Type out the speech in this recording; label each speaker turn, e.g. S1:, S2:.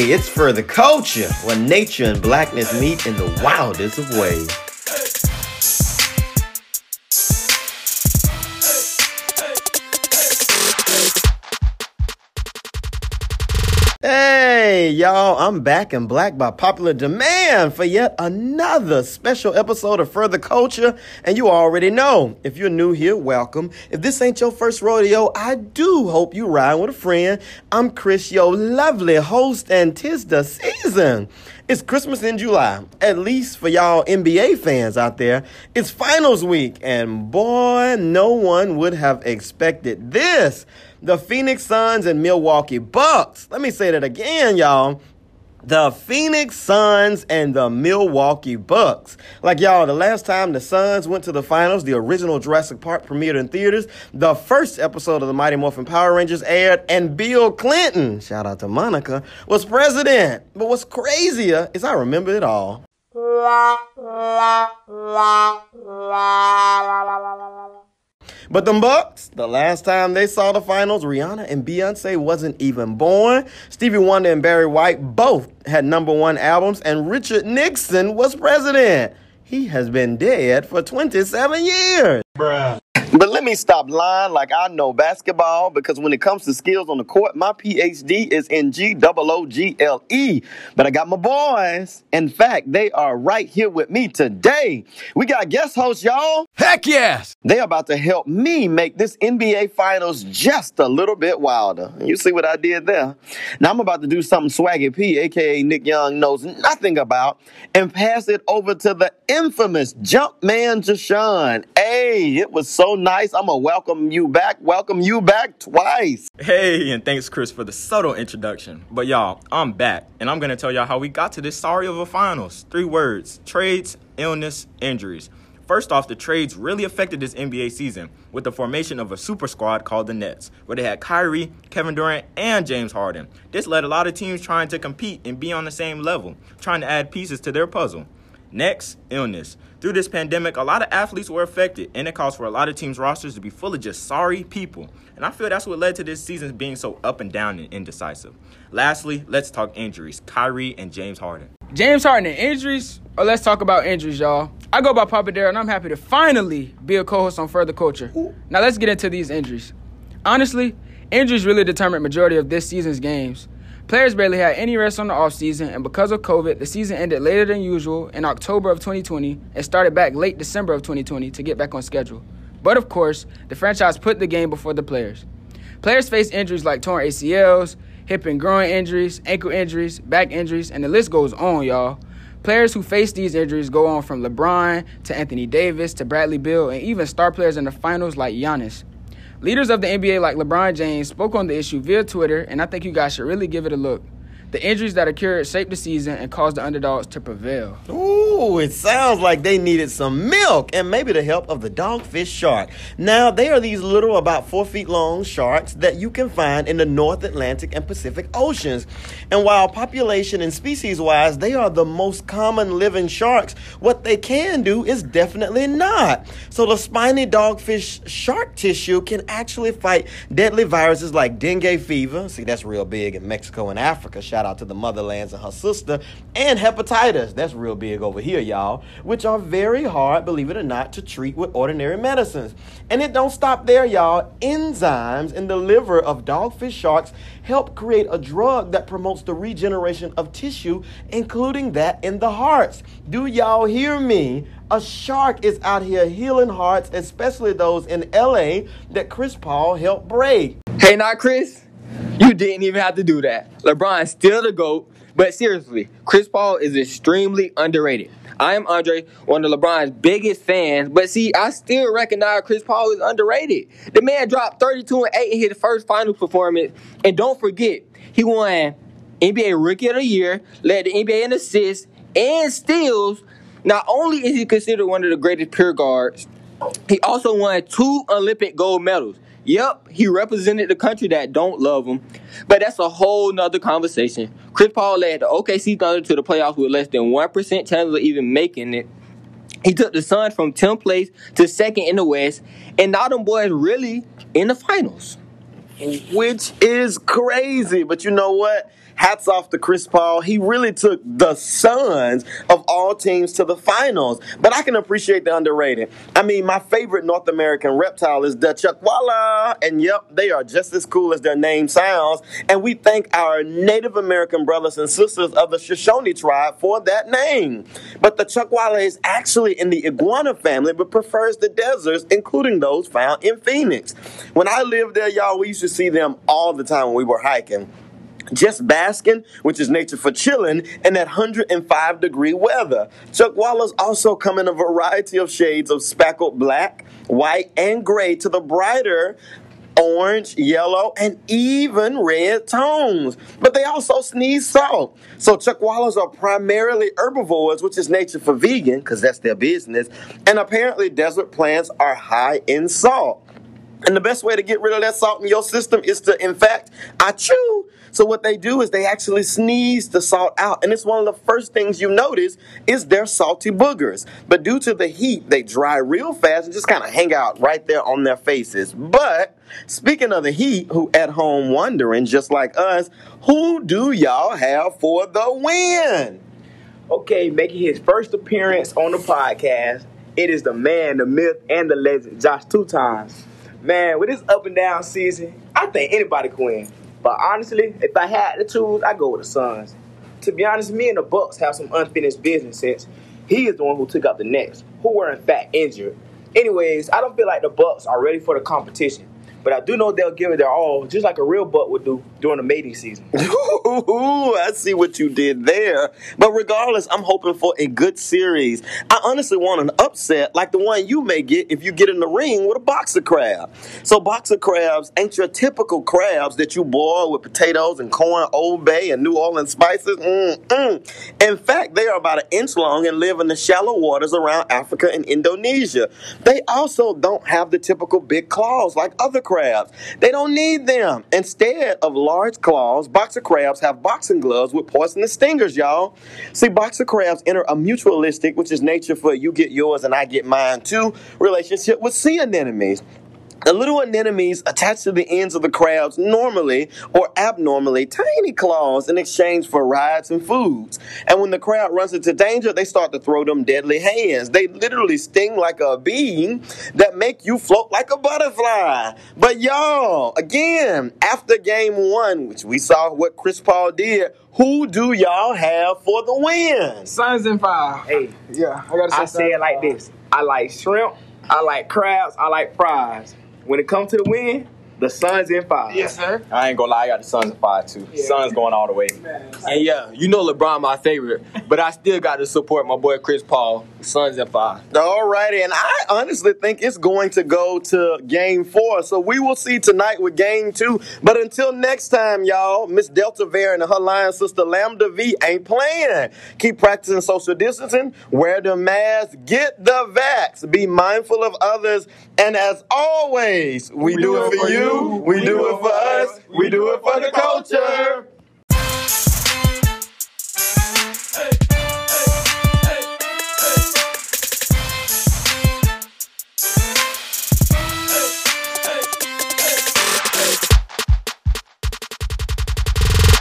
S1: It's for the culture where nature and blackness meet in the wildest of ways. Hey, y'all, I'm back in black by popular demand for yet another special episode of For the Culture. And you already know, if you're new here, welcome. If this ain't your first rodeo, I do hope you ride with a friend. I'm Chris, your lovely host, and tis the season. It's Christmas in July, at least for y'all NBA fans out there. It's finals week, and boy, no one would have expected this the Phoenix Suns and Milwaukee Bucks. Let me say that again, y'all. The Phoenix Suns and the Milwaukee Bucks. Like y'all, the last time the Suns went to the finals, the original Jurassic Park premiered in theaters. The first episode of the Mighty Morphin Power Rangers aired, and Bill Clinton, shout out to Monica, was president. But what's crazier is I remember it all. But the Bucks, the last time they saw the finals, Rihanna and Beyonce wasn't even born. Stevie Wonder and Barry White both had number one albums, and Richard Nixon was president. He has been dead for 27 years. Bruh. But let me stop lying like I know basketball because when it comes to skills on the court, my PhD is in G O O G L E. But I got my boys. In fact, they are right here with me today. We got guest hosts, y'all.
S2: Heck yes!
S1: They're about to help me make this NBA Finals just a little bit wilder. You see what I did there? Now I'm about to do something Swaggy P, aka Nick Young, knows nothing about, and pass it over to the infamous Jumpman Jashawn. Hey, it was so nice. I'm going to welcome you back. Welcome you back twice.
S2: Hey, and thanks, Chris, for the subtle introduction. But y'all, I'm back, and I'm going to tell y'all how we got to this sorry of a finals. Three words trades, illness, injuries. First off, the trades really affected this NBA season with the formation of a super squad called the Nets, where they had Kyrie, Kevin Durant, and James Harden. This led a lot of teams trying to compete and be on the same level, trying to add pieces to their puzzle. Next, illness. Through this pandemic, a lot of athletes were affected, and it caused for a lot of teams' rosters to be full of just sorry people. And I feel that's what led to this season being so up and down and indecisive. Lastly, let's talk injuries Kyrie and James Harden.
S3: James Harden and injuries, or let's talk about injuries, y'all. I go by Papa Dare, and I'm happy to finally be a co host on For the Culture. Now, let's get into these injuries. Honestly, injuries really determine majority of this season's games. Players barely had any rest on the offseason, and because of COVID, the season ended later than usual in October of 2020 and started back late December of 2020 to get back on schedule. But of course, the franchise put the game before the players. Players faced injuries like torn ACLs, hip and groin injuries, ankle injuries, back injuries, and the list goes on, y'all. Players who face these injuries go on from LeBron to Anthony Davis to Bradley Beal and even star players in the finals like Giannis. Leaders of the NBA like LeBron James spoke on the issue via Twitter, and I think you guys should really give it a look. The injuries that occurred shaped the season and caused the underdogs to prevail.
S1: Ooh, it sounds like they needed some milk and maybe the help of the dogfish shark. Now, they are these little, about four feet long sharks that you can find in the North Atlantic and Pacific Oceans. And while population and species wise, they are the most common living sharks, what they can do is definitely not. So, the spiny dogfish shark tissue can actually fight deadly viruses like dengue fever. See, that's real big in Mexico and Africa. Shout out to the motherlands and her sister. And hepatitis. That's real big over here, y'all. Which are very hard, believe it or not, to treat with ordinary medicines. And it don't stop there, y'all. Enzymes in the liver of dogfish sharks help create a drug that promotes the regeneration of tissue, including that in the hearts. Do y'all hear me? A shark is out here healing hearts, especially those in LA that Chris Paul helped break.
S4: Hey, not Chris. You didn't even have to do that. LeBron's still the GOAT, but seriously, Chris Paul is extremely underrated. I am Andre, one of LeBron's biggest fans, but see, I still recognize Chris Paul is underrated. The man dropped 32 and 8 in his first finals performance, and don't forget, he won NBA Rookie of the Year, led the NBA in assists and steals. Not only is he considered one of the greatest pure guards, he also won two Olympic gold medals. Yep, he represented the country that don't love him. But that's a whole nother conversation. Chris Paul led the OKC Thunder to the playoffs with less than 1% chance of even making it. He took the Suns from 10th place to second in the West, and now them boys really in the finals.
S1: Which is crazy. But you know what? Hats off to Chris Paul. He really took the Suns of all teams to the finals. But I can appreciate the underrated. I mean, my favorite North American reptile is the Chuckwalla. And yep, they are just as cool as their name sounds. And we thank our Native American brothers and sisters of the Shoshone tribe for that name. But the Chuckwalla is actually in the iguana family, but prefers the deserts, including those found in Phoenix. When I lived there, y'all, we used to see them all the time when we were hiking just basking, which is nature for chilling, in that 105 degree weather. Chuckwallas also come in a variety of shades of speckled black, white, and gray to the brighter orange, yellow, and even red tones. But they also sneeze salt. So chuckwallas are primarily herbivores, which is nature for vegan, because that's their business. And apparently desert plants are high in salt. And the best way to get rid of that salt in your system is to, in fact, I chew. So what they do is they actually sneeze the salt out. And it's one of the first things you notice is their salty boogers. But due to the heat, they dry real fast and just kind of hang out right there on their faces. But speaking of the heat, who at home wondering, just like us, who do y'all have for the win?
S5: Okay, making his first appearance on the podcast, it is the man, the myth, and the legend, Josh Two Times. Man, with this up and down season, I think anybody can win. But honestly, if I had to choose, I go with the Suns. To be honest, me and the Bucks have some unfinished business since he is the one who took out the Nets, who were in fact injured. Anyways, I don't feel like the Bucks are ready for the competition. But I do know they'll give it their all, just like a real buck would do during the mating season.
S1: Ooh, I see what you did there. But regardless, I'm hoping for a good series. I honestly want an upset like the one you may get if you get in the ring with a boxer crab. So boxer crabs ain't your typical crabs that you boil with potatoes and corn, Old Bay, and New Orleans spices. Mm-mm. In fact, they are about an inch long and live in the shallow waters around Africa and Indonesia. They also don't have the typical big claws like other crabs. They don't need them. Instead of large claws, boxer crabs have boxing gloves with poisonous stingers, y'all. See, boxer crabs enter a mutualistic, which is nature for you get yours and I get mine too, relationship with sea anemones. The little anemones attach to the ends of the crabs normally or abnormally tiny claws in exchange for rides and foods. And when the crab runs into danger, they start to throw them deadly hands. They literally sting like a bee that make you float like a butterfly. But y'all, again, after game one, which we saw what Chris Paul did, who do y'all have for the win?
S3: Suns in five.
S5: Hey,
S3: Yeah, I gotta say.
S5: I say it like this. I like shrimp, I like crabs, I like fries. When it comes to the win, the Suns in five.
S3: Yes, sir.
S2: I ain't gonna lie, I got the Suns in five too.
S3: Yeah.
S2: Suns going all the way.
S4: And yeah, you know LeBron my favorite, but I still got to support my boy Chris Paul. Suns and five.
S1: All righty, and I honestly think it's going to go to game four. So we will see tonight with game two. But until next time, y'all, Miss Delta Bear and her lion sister Lambda V ain't playing. Keep practicing social distancing, wear the mask, get the vax, be mindful of others, and as always, we, do, it for you, we do it for us, we do it for the culture.